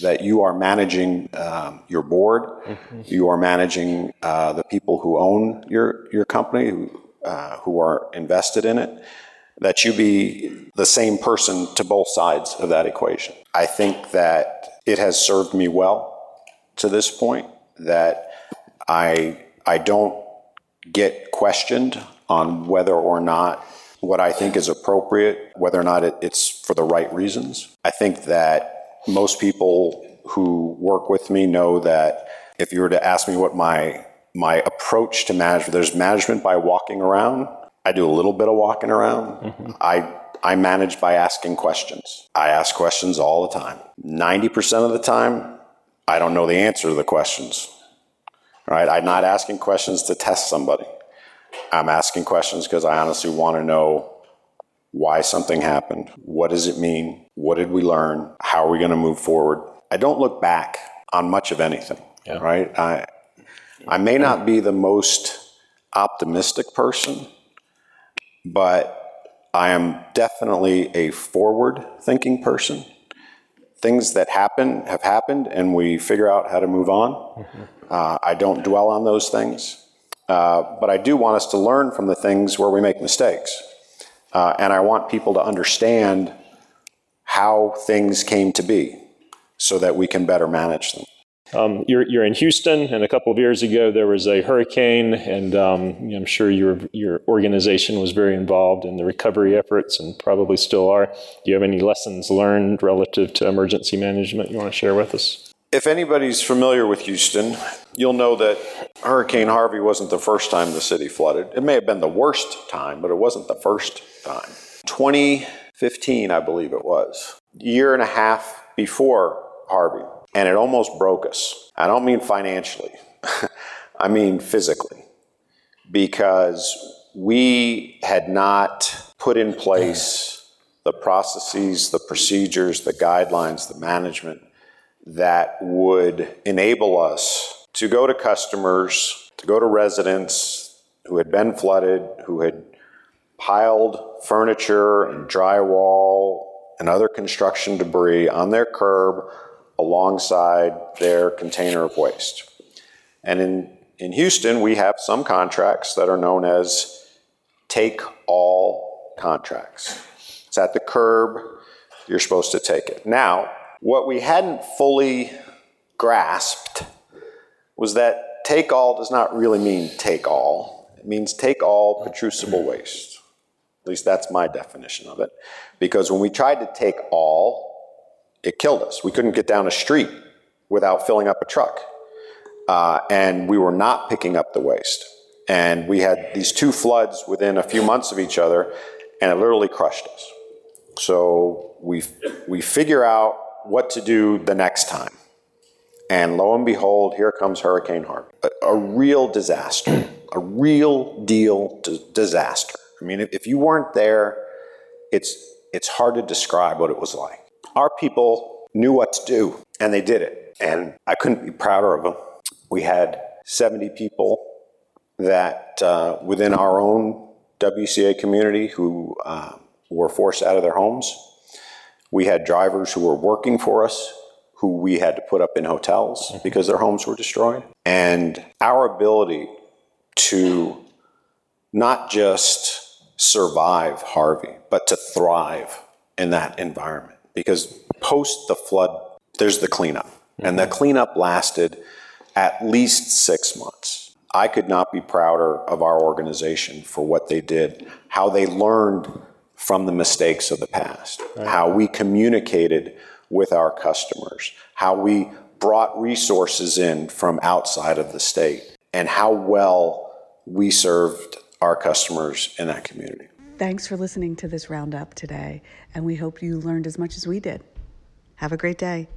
that you are managing um, your board, mm-hmm. you are managing uh, the people who own your, your company, who, uh, who are invested in it, that you be the same person to both sides of that equation. I think that it has served me well to this point, that I, I don't get questioned on whether or not what I think is appropriate, whether or not it, it's for the right reasons. I think that most people who work with me know that if you were to ask me what my my approach to management, there's management by walking around. I do a little bit of walking around. Mm-hmm. I I manage by asking questions. I ask questions all the time. 90% of the time, I don't know the answer to the questions. Right? I'm not asking questions to test somebody. I'm asking questions because I honestly want to know why something happened. What does it mean? What did we learn? How are we going to move forward? I don't look back on much of anything. Yeah. Right? I I may not be the most optimistic person, but I am definitely a forward thinking person. Things that happen have happened, and we figure out how to move on. Mm-hmm. Uh, I don't dwell on those things. Uh, but I do want us to learn from the things where we make mistakes. Uh, and I want people to understand how things came to be so that we can better manage them. Um, you're, you're in Houston, and a couple of years ago there was a hurricane, and um, I'm sure your your organization was very involved in the recovery efforts, and probably still are. Do you have any lessons learned relative to emergency management you want to share with us? If anybody's familiar with Houston, you'll know that Hurricane Harvey wasn't the first time the city flooded. It may have been the worst time, but it wasn't the first time. 2015, I believe it was, year and a half before Harvey and it almost broke us. I don't mean financially, I mean physically, because we had not put in place the processes, the procedures, the guidelines, the management that would enable us to go to customers, to go to residents who had been flooded, who had piled furniture and drywall and other construction debris on their curb alongside their container of waste. And in, in Houston, we have some contracts that are known as take all contracts. It's at the curb, you're supposed to take it. Now, what we hadn't fully grasped was that take all does not really mean take all. It means take all producible waste. At least that's my definition of it. Because when we tried to take all, it killed us. We couldn't get down a street without filling up a truck. Uh, and we were not picking up the waste. And we had these two floods within a few months of each other, and it literally crushed us. So we, we figure out what to do the next time. And lo and behold, here comes Hurricane Harvey. A, a real disaster, a real deal disaster. I mean, if, if you weren't there, it's, it's hard to describe what it was like our people knew what to do and they did it. And I couldn't be prouder of them. We had 70 people that uh, within our own WCA community who uh, were forced out of their homes. We had drivers who were working for us who we had to put up in hotels mm-hmm. because their homes were destroyed. And our ability to not just survive Harvey, but to thrive in that environment because post the flood, there's the cleanup. And the cleanup lasted at least six months. I could not be prouder of our organization for what they did, how they learned from the mistakes of the past, right. how we communicated with our customers, how we brought resources in from outside of the state, and how well we served our customers in that community. Thanks for listening to this roundup today, and we hope you learned as much as we did. Have a great day.